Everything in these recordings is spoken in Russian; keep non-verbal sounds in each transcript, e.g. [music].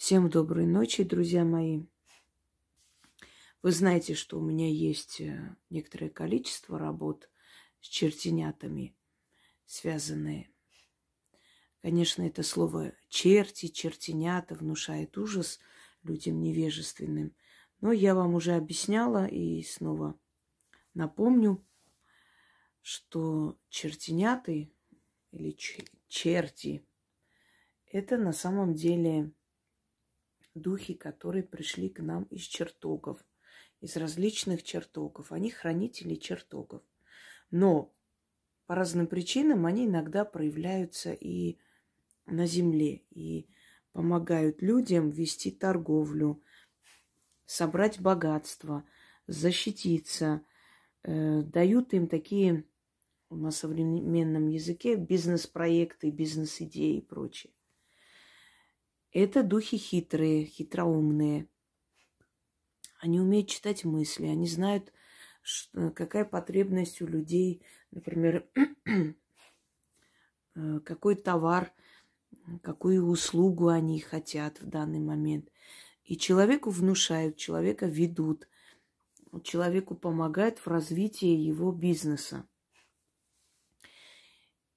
Всем доброй ночи, друзья мои. Вы знаете, что у меня есть э, некоторое количество работ с чертенятами, связанные. Конечно, это слово черти, чертенята внушает ужас людям невежественным. Но я вам уже объясняла и снова напомню, что чертеняты или черти – это на самом деле духи, которые пришли к нам из чертогов, из различных чертогов. Они хранители чертогов. Но по разным причинам они иногда проявляются и на земле, и помогают людям вести торговлю, собрать богатство, защититься, э, дают им такие на современном языке бизнес-проекты, бизнес-идеи и прочее. Это духи хитрые, хитроумные. Они умеют читать мысли, они знают, что, какая потребность у людей, например, [clears throat] э, какой товар, какую услугу они хотят в данный момент. И человеку внушают, человека ведут, человеку помогают в развитии его бизнеса.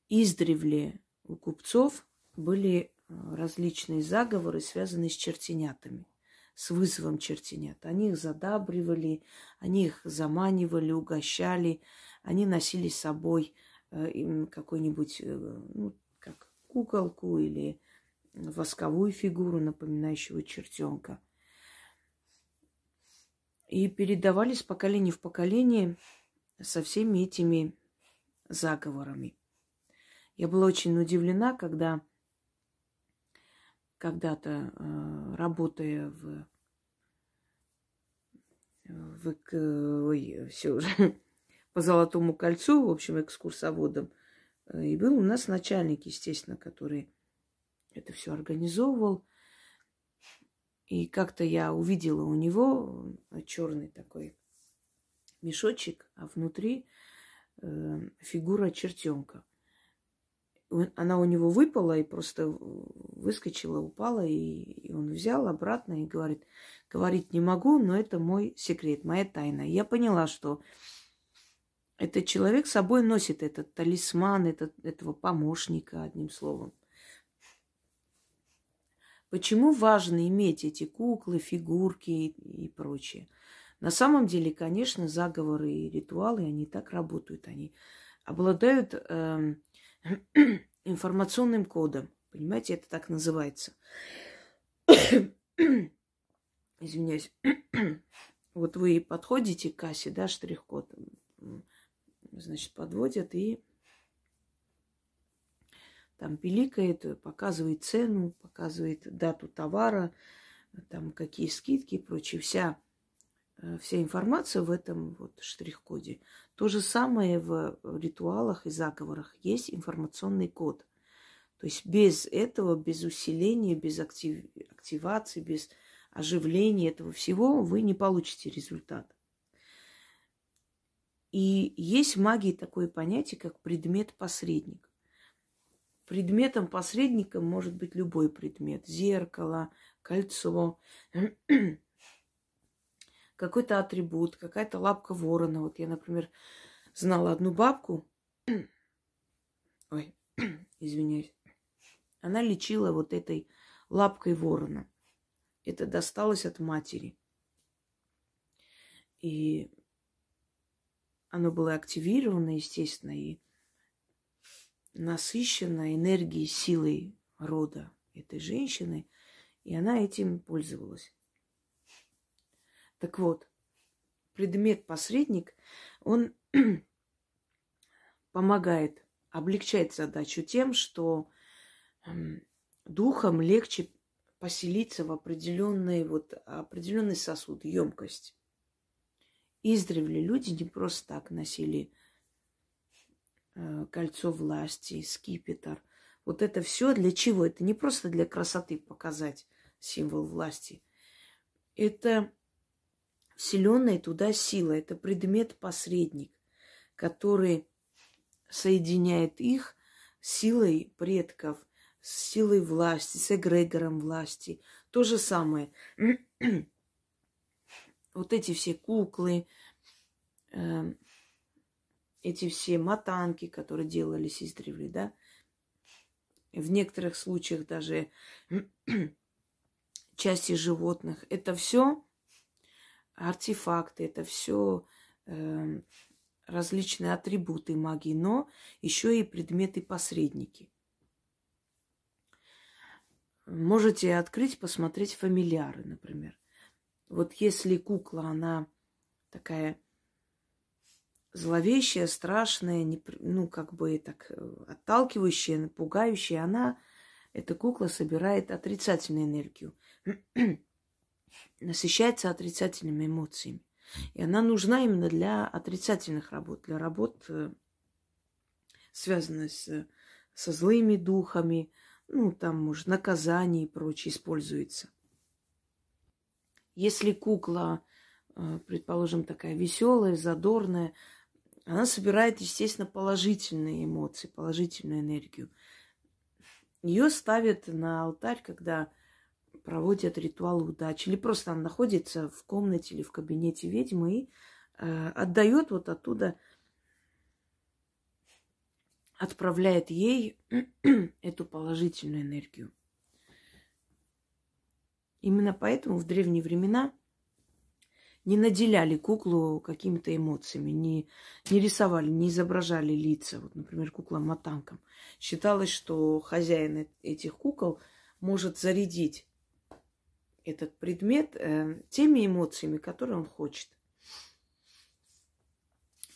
Издревле у купцов были Э, различные заговоры, связанные с чертенятами, с вызовом чертенят. Они их задабривали, они их заманивали, угощали, они носили с собой э, какой-нибудь, э, ну, как куколку или восковую фигуру, напоминающую чертенка. И передавались поколение в поколение со всеми этими заговорами. Я была очень удивлена, когда когда-то, э, работая в, в ой, все уже, [laughs] по Золотому кольцу, в общем, экскурсоводом, э, и был у нас начальник, естественно, который это все организовывал. И как-то я увидела у него черный такой мешочек, а внутри э, фигура чертенка она у него выпала и просто выскочила, упала, и, и он взял обратно и говорит, говорить не могу, но это мой секрет, моя тайна. Я поняла, что этот человек с собой носит этот талисман, этот, этого помощника, одним словом. Почему важно иметь эти куклы, фигурки и, и прочее? На самом деле, конечно, заговоры и ритуалы, они так работают. Они обладают э, [coughs] информационным кодом. Понимаете, это так называется. [coughs] Извиняюсь. [coughs] вот вы подходите к кассе, да, штрих-код, значит, подводят и там пиликает, показывает цену, показывает дату товара, там какие скидки и прочее. Вся Э, вся информация в этом вот штрих-коде. То же самое в ритуалах и заговорах. Есть информационный код. То есть без этого, без усиления, без актив... активации, без оживления этого всего вы не получите результат. И есть в магии такое понятие, как предмет-посредник. Предметом посредником может быть любой предмет. Зеркало, кольцо, какой-то атрибут, какая-то лапка ворона. Вот я, например, знала одну бабку, ой, [clears throat] извиняюсь, она лечила вот этой лапкой ворона. Это досталось от матери. И оно было активировано, естественно, и насыщено энергией, силой рода этой женщины, и она этим пользовалась. Так вот, предмет-посредник, он [clears throat] помогает, облегчает задачу тем, что эм, духом легче поселиться в определенный, вот, определенный сосуд, емкость. Издревле люди не просто так носили э, кольцо власти, скипетр. Вот это все для чего? Это не просто для красоты показать символ власти. Это вселенная туда сила. Это предмет-посредник, который соединяет их силой предков, с силой власти, с эгрегором власти. То же самое. [clears throat] вот эти все куклы, э, эти все матанки, которые делались издревле, да, в некоторых случаях даже [clears throat] части животных. Это все артефакты, это все эм, различные атрибуты магии, но еще и предметы-посредники. Можете открыть, посмотреть фамильяры, например. Вот если кукла, она такая зловещая, страшная, ну, как бы так э, отталкивающая, пугающая, она, эта кукла собирает отрицательную энергию, насыщается отрицательными эмоциями. И она нужна именно для отрицательных работ, для работ, э, связанных с, со злыми духами, ну, там, может, наказание и прочее используется. Если кукла, э, предположим, такая веселая, задорная, она собирает, естественно, положительные эмоции, положительную энергию. Ее ставят на алтарь, когда проводят ритуал удачи. Или просто она находится в комнате или в кабинете ведьмы и э, отдает вот оттуда, отправляет ей [clears throat] эту положительную энергию. Именно поэтому в древние времена не наделяли куклу какими-то эмоциями, не, не рисовали, не изображали лица. Вот, например, кукла матанком. Считалось, что хозяин этих кукол может зарядить этот предмет э, теми эмоциями, которые он хочет.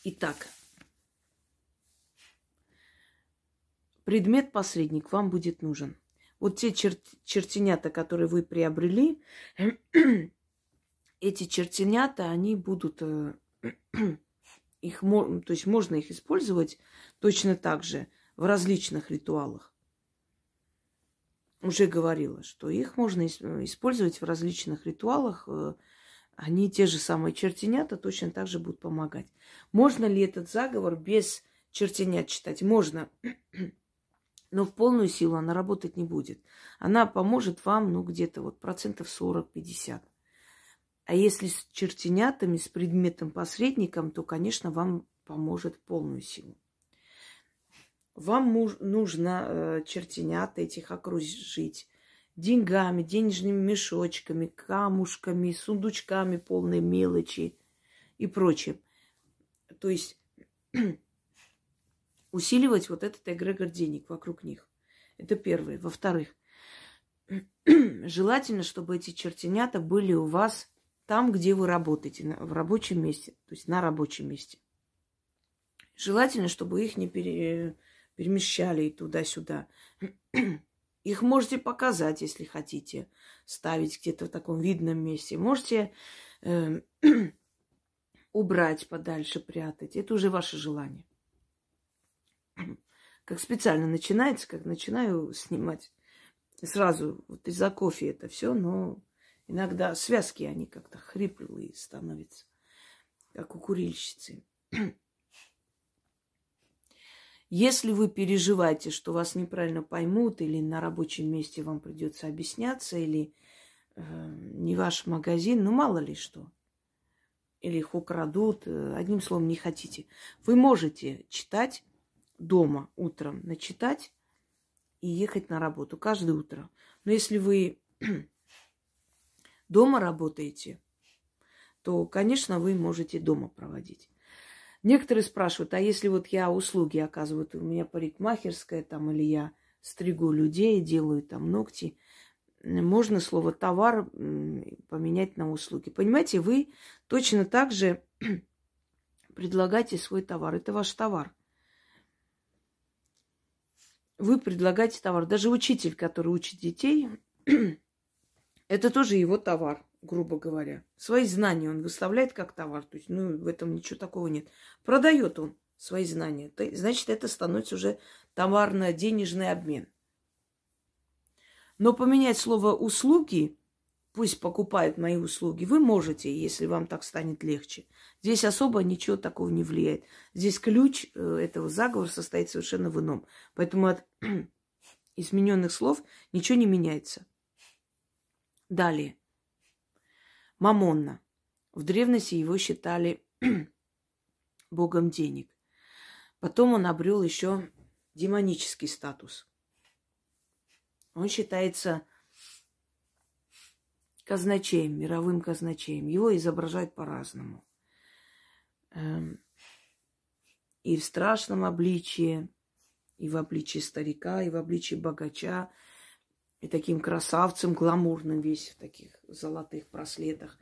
Итак, предмет-посредник вам будет нужен. Вот те чер- чертенята, которые вы приобрели, [clears throat] эти чертенята, они будут, э, [clears throat] их, то есть можно их использовать точно так же в различных ритуалах. Уже говорила, что их можно использовать в различных ритуалах. Э, они те же самые чертенята точно так же будут помогать. Можно ли этот заговор без чертенят читать? Можно. [clears throat] Но в полную силу она работать не будет. Она поможет вам, ну, где-то вот процентов 40-50. А если с чертенятами, с предметом-посредником, то, конечно, вам поможет полную силу. Вам нужно э, чертенят этих окружить деньгами, денежными мешочками, камушками, сундучками полной мелочи и прочим. То есть [clears throat] усиливать вот этот эгрегор денег вокруг них. Это первое. Во-вторых, [clears throat] желательно, чтобы эти чертенята были у вас там, где вы работаете, в рабочем месте, то есть на рабочем месте. Желательно, чтобы их не пере, перемещали туда-сюда. [clears throat] Их можете показать, если хотите, ставить где-то в таком видном месте. Можете э, [clears throat] убрать подальше, прятать. Это уже ваше желание. [clears throat] Как специально начинается, как начинаю снимать. Сразу вот из-за кофе это все, но Иногда связки, они как-то хриплые становятся, как у курильщицы. Если вы переживаете, что вас неправильно поймут, или на рабочем месте вам придется объясняться, или э, не ваш магазин, ну мало ли что, или их украдут, э, одним словом, не хотите, вы можете читать дома утром, начитать и ехать на работу каждое утро. Но если вы [clears throat] дома работаете, то, конечно, вы можете дома проводить. Некоторые спрашивают, а если вот я услуги оказываю, у меня парикмахерская там, или я стригу людей, делаю там ногти, можно слово товар поменять на услуги. Понимаете, вы точно так же [clears throat] предлагаете свой товар. Это ваш товар. Вы предлагаете товар. Даже учитель, который учит детей, [clears throat] Это тоже его товар, грубо говоря. Свои знания он выставляет как товар. То есть, ну, в этом ничего такого нет. Продает он свои знания. Значит, это становится уже товарно-денежный обмен. Но поменять слово услуги, пусть покупает мои услуги, вы можете, если вам так станет легче. Здесь особо ничего такого не влияет. Здесь ключ э, этого заговора состоит совершенно в ином. Поэтому от [clears throat] измененных слов ничего не меняется. Далее. Мамонна. В древности его считали [clears throat] богом денег. Потом он обрел еще демонический статус. Он считается казначеем, мировым казначеем. Его изображают по-разному. Эм, и в страшном обличии, и в обличии старика, и в обличии богача, и таким красавцем гламурным весь в таких золотых браслетах.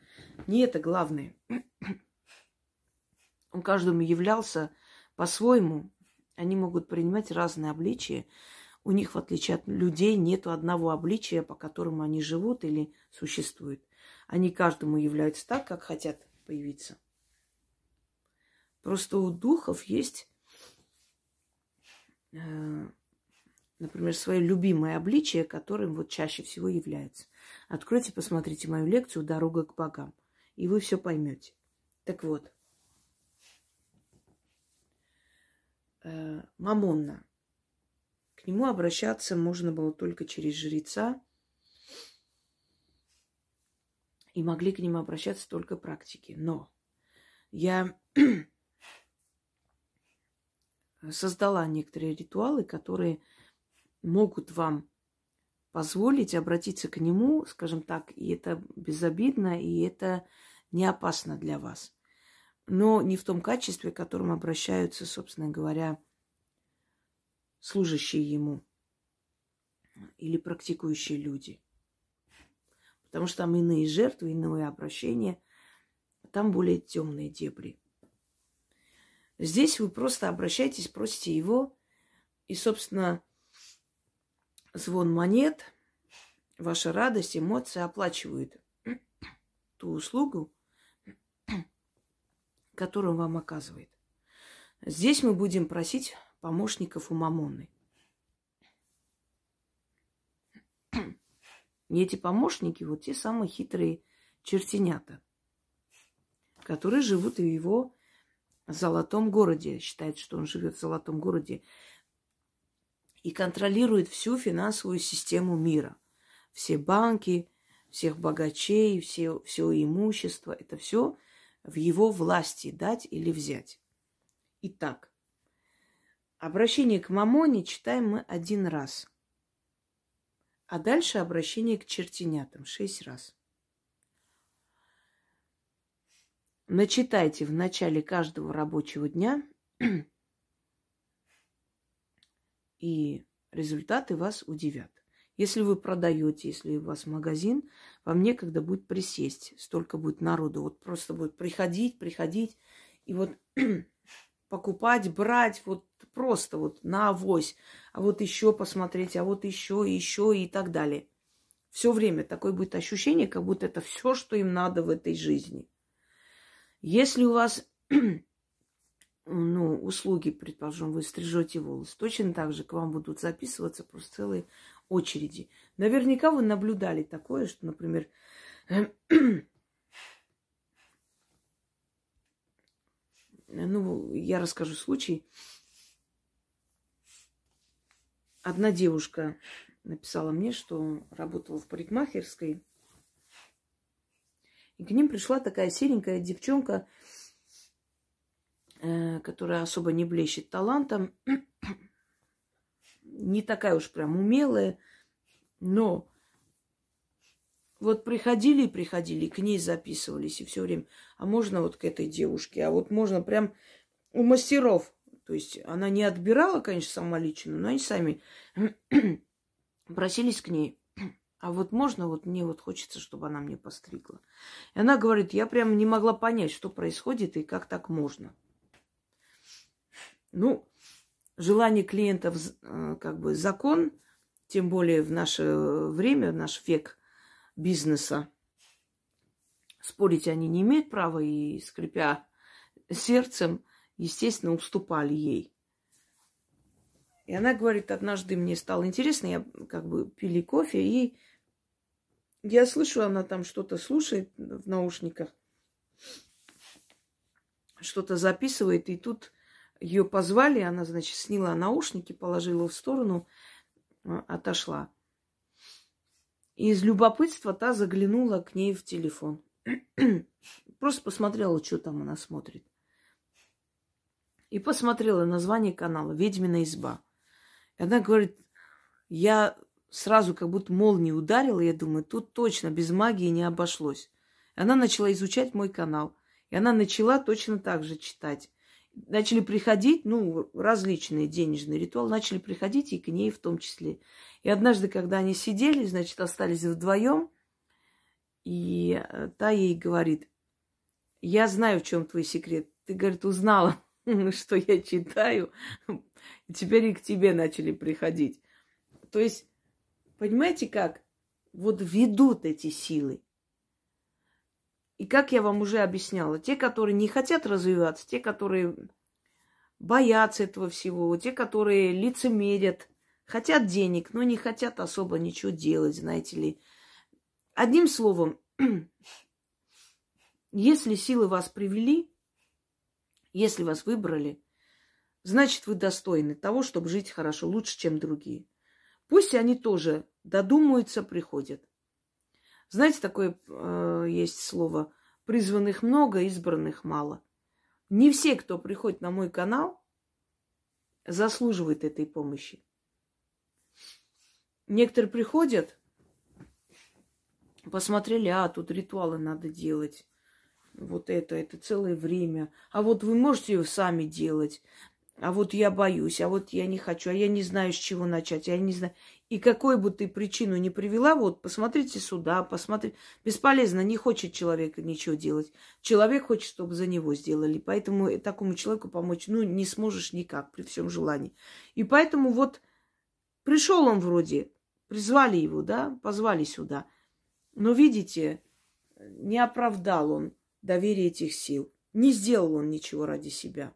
Не это главное. [clears throat] Он каждому являлся по-своему. Они могут принимать разные обличия. У них, в отличие от людей, нет одного обличия, по которому они живут или существуют. Они каждому являются так, как хотят появиться. Просто у духов есть, э, например, свое любимое обличие, которым вот чаще всего является. Откройте, посмотрите мою лекцию «Дорога к богам», и вы все поймете. Так вот, э, Мамонна – к нему обращаться можно было только через жреца, и могли к нему обращаться только практики. Но я [clears throat] создала некоторые ритуалы, которые могут вам позволить обратиться к нему, скажем так, и это безобидно, и это не опасно для вас. Но не в том качестве, к которому обращаются, собственно говоря, служащие ему или практикующие люди. Потому что там иные жертвы, иное обращение, там более темные дебри. Здесь вы просто обращаетесь, просите его, и, собственно, звон монет, ваша радость, эмоции оплачивают [clears throat] ту услугу, [clears throat] которую он вам оказывает. Здесь мы будем просить помощников у Мамоны. [clears throat] И эти помощники, вот те самые хитрые чертенята, которые живут в его золотом городе. Считает, что он живет в золотом городе. И контролирует всю финансовую систему мира. Все банки, всех богачей, все, все имущество. Это все в его власти дать или взять. Итак, Обращение к мамоне читаем мы один раз. А дальше обращение к чертенятам шесть раз. Начитайте в начале каждого рабочего дня, и результаты вас удивят. Если вы продаете, если у вас магазин, вам некогда будет присесть, столько будет народу. Вот просто будет приходить, приходить, и вот [clears throat] покупать, брать, вот просто вот на авось, а вот еще посмотреть, а вот еще, еще и так далее. Все время такое будет ощущение, как будто это все, что им надо в этой жизни. Если у вас [clears throat] ну, услуги, предположим, вы стрижете волосы, точно так же к вам будут записываться просто целые очереди. Наверняка вы наблюдали такое, что, например, [clears throat] ну, я расскажу случай. Одна девушка написала мне, что работала в парикмахерской. И к ним пришла такая серенькая девчонка, которая особо не блещет талантом. [clears throat] Не такая уж прям умелая, но вот приходили и приходили, к ней записывались и все время. А можно вот к этой девушке, а вот можно прям у мастеров. То есть она не отбирала, конечно, сама лично, но они сами [clears throat] просились к ней. [clears throat] А вот можно, вот мне вот хочется, чтобы она мне постригла. И она говорит, я прям не могла понять, что происходит и как так можно. Ну, желание клиентов, э, как бы закон, тем более в наше время, в наш век – бизнеса. Спорить они не имеют права и, скрипя сердцем, естественно, уступали ей. И она говорит, однажды мне стало интересно, я как бы пили кофе, и я слышу, она там что-то слушает в наушниках, что-то записывает, и тут ее позвали, она, значит, сняла наушники, положила в сторону, а, отошла. И из любопытства та заглянула к ней в телефон. [clears throat] Просто посмотрела, что там она смотрит. И посмотрела название канала «Ведьмина изба». И она говорит, я сразу как будто молнией ударила, я думаю, тут точно без магии не обошлось. И она начала изучать мой канал. И она начала точно так же читать. Начали приходить, ну, различные денежные ритуалы, начали приходить и к ней в том числе. И однажды, когда они сидели, значит, остались вдвоем, и э, та ей говорит, я знаю, в чем твой секрет. Ты, говорит, узнала, [laughs] что я читаю, и теперь и к тебе начали приходить. То есть, понимаете как? Вот ведут эти силы. И как я вам уже объясняла, те, которые не хотят развиваться, те, которые боятся этого всего, те, которые лицемерят, хотят денег, но не хотят особо ничего делать, знаете ли. Одним словом, [clears throat] если силы вас привели, если вас выбрали, значит, вы достойны того, чтобы жить хорошо, лучше, чем другие. Пусть они тоже додумаются, приходят. Знаете, такое э, есть слово призванных много, избранных мало. Не все, кто приходит на мой канал, заслуживают этой помощи. Некоторые приходят, посмотрели, а тут ритуалы надо делать. Вот это, это целое время. А вот вы можете его сами делать а вот я боюсь, а вот я не хочу, а я не знаю, с чего начать, я не знаю. И какой бы ты причину не привела, вот посмотрите сюда, посмотрите. Бесполезно, не хочет человек ничего делать. Человек хочет, чтобы за него сделали. Поэтому такому человеку помочь, ну, не сможешь никак, при всем желании. И поэтому вот пришел он вроде, призвали его, да, позвали сюда. Но видите, не оправдал он доверие этих сил. Не сделал он ничего ради себя.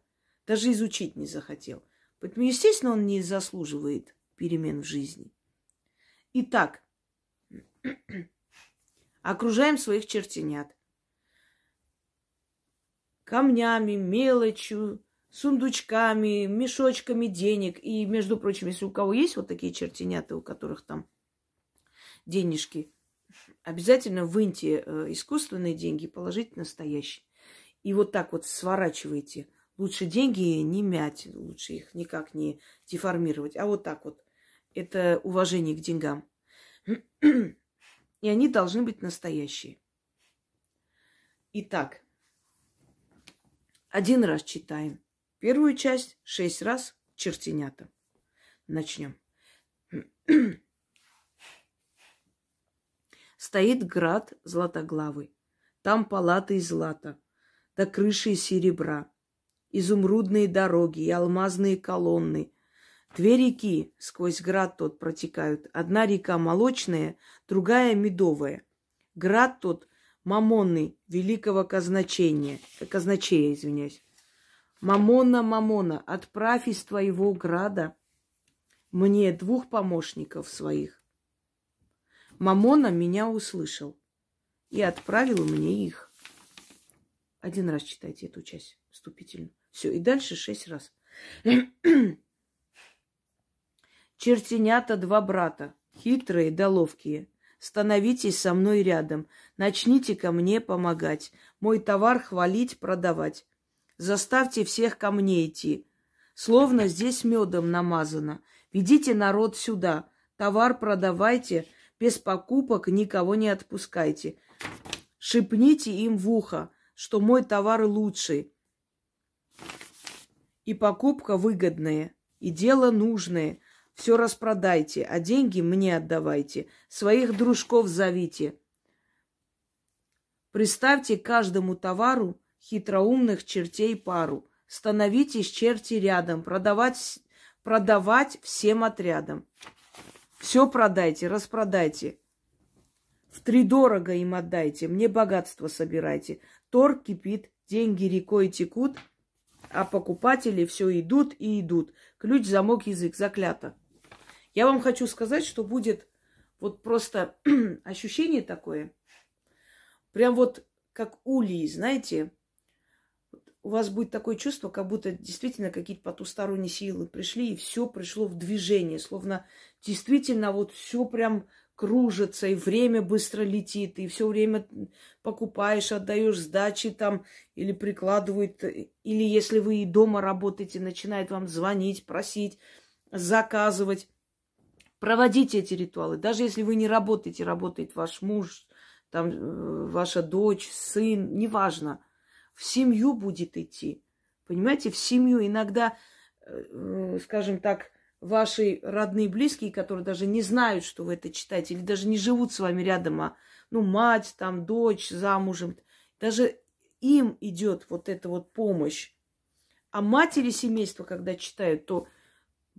Даже изучить не захотел. Поэтому, естественно, он не заслуживает перемен в жизни. Итак, [clears throat] окружаем своих чертенят. Камнями, мелочью, сундучками, мешочками денег. И, между прочим, если у кого есть вот такие чертенята, у которых там денежки, обязательно выньте э, искусственные деньги и положите настоящие. И вот так вот сворачивайте – Лучше деньги не мять, лучше их никак не деформировать. А вот так вот. Это уважение к деньгам. И они должны быть настоящие. Итак, один раз читаем. Первую часть шесть раз чертенята. Начнем. Стоит град златоглавый. Там палаты из злата, да крыши из серебра изумрудные дороги и алмазные колонны. Две реки сквозь град тот протекают. Одна река молочная, другая медовая. Град тот мамонный, великого казначения, казначея, извиняюсь. Мамона, Мамона, отправь из твоего града мне двух помощников своих. Мамона меня услышал и отправил мне их. Один раз читайте эту часть вступительную. Все, и дальше шесть раз. [clears throat] Чертенята два брата, хитрые да ловкие. Становитесь со мной рядом, начните ко мне помогать, мой товар хвалить, продавать. Заставьте всех ко мне идти, словно здесь медом намазано. Ведите народ сюда, товар продавайте, без покупок никого не отпускайте. Шипните им в ухо, что мой товар лучший, и покупка выгодная, и дело нужное. Все распродайте, а деньги мне отдавайте. Своих дружков зовите. Представьте каждому товару хитроумных чертей пару. Становитесь черти рядом, продавать, продавать всем отрядом. Все продайте, распродайте. В три дорого им отдайте, мне богатство собирайте. Торг кипит, деньги рекой текут – а покупатели все идут и идут. Ключ, замок, язык, заклято. Я вам хочу сказать, что будет вот просто [clears throat] ощущение такое, прям вот как улей, знаете, у вас будет такое чувство, как будто действительно какие-то потусторонние силы пришли, и все пришло в движение, словно действительно вот все прям кружится, и время быстро летит, и все время покупаешь, отдаешь сдачи там, или прикладывают, или если вы и дома работаете, начинает вам звонить, просить, заказывать. Проводите эти ритуалы. Даже если вы не работаете, работает ваш муж, там, э, ваша дочь, сын, неважно – в семью будет идти. Понимаете, в семью иногда, э, скажем так, ваши родные близкие, которые даже не знают, что вы это читаете, или даже не живут с вами рядом, а ну, мать, там, дочь замужем, даже им идет вот эта вот помощь. А матери семейства, когда читают, то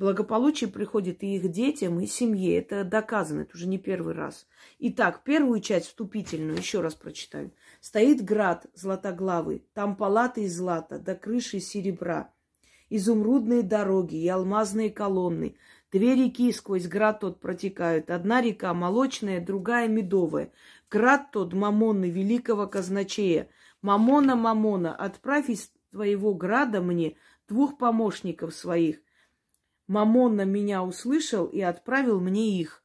Благополучие приходит и их детям, и семье. Это доказано, это уже не первый раз. Итак, первую часть вступительную, еще раз прочитаю. Стоит град златоглавый, там палаты из злата, до крыши серебра. Изумрудные дороги и алмазные колонны. Две реки сквозь град тот протекают. Одна река молочная, другая медовая. Град тот мамонны великого казначея. Мамона, Мамона, отправь из твоего града мне двух помощников своих – Мамонна меня услышал и отправил мне их.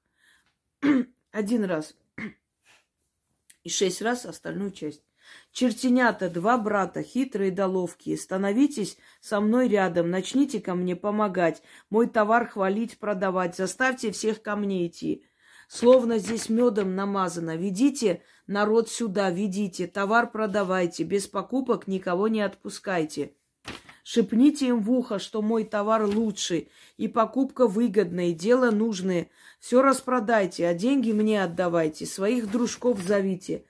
[clears throat] Один раз. И шесть раз остальную часть. Чертенята, два брата, хитрые да ловкие, становитесь со мной рядом, начните ко мне помогать, мой товар хвалить, продавать, заставьте всех ко мне идти. Словно здесь медом намазано. Ведите народ сюда, ведите, товар продавайте, без покупок никого не отпускайте. Шепните им в ухо, что мой товар лучший, и покупка выгодная, и дело нужное. Все распродайте, а деньги мне отдавайте, своих дружков зовите.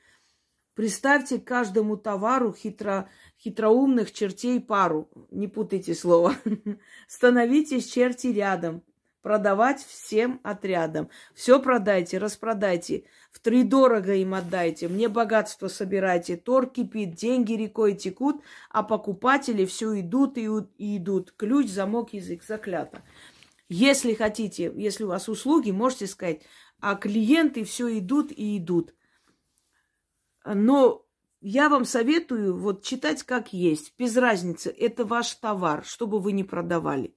Представьте каждому товару хитро, хитроумных чертей пару. Не путайте слово. [laughs] Становитесь черти рядом продавать всем отрядам. Все продайте, распродайте, в три дорого им отдайте, мне богатство собирайте, торг кипит, деньги рекой текут, а покупатели все идут и, идут. Ключ, замок, язык, заклято. Если хотите, если у вас услуги, можете сказать, а клиенты все идут и идут. Но я вам советую вот читать как есть, без разницы, это ваш товар, чтобы вы не продавали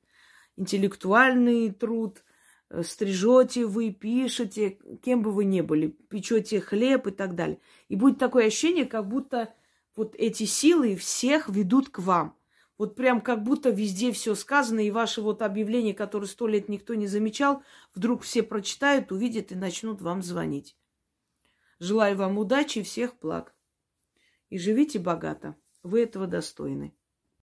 интеллектуальный труд, э, стрижете вы, пишете, кем бы вы ни были, печете хлеб и так далее. И будет такое ощущение, как будто вот эти силы всех ведут к вам. Вот прям как будто везде все сказано, и ваше вот объявление, которое сто лет никто не замечал, вдруг все прочитают, увидят и начнут вам звонить. Желаю вам удачи и всех благ. И живите богато. Вы этого достойны.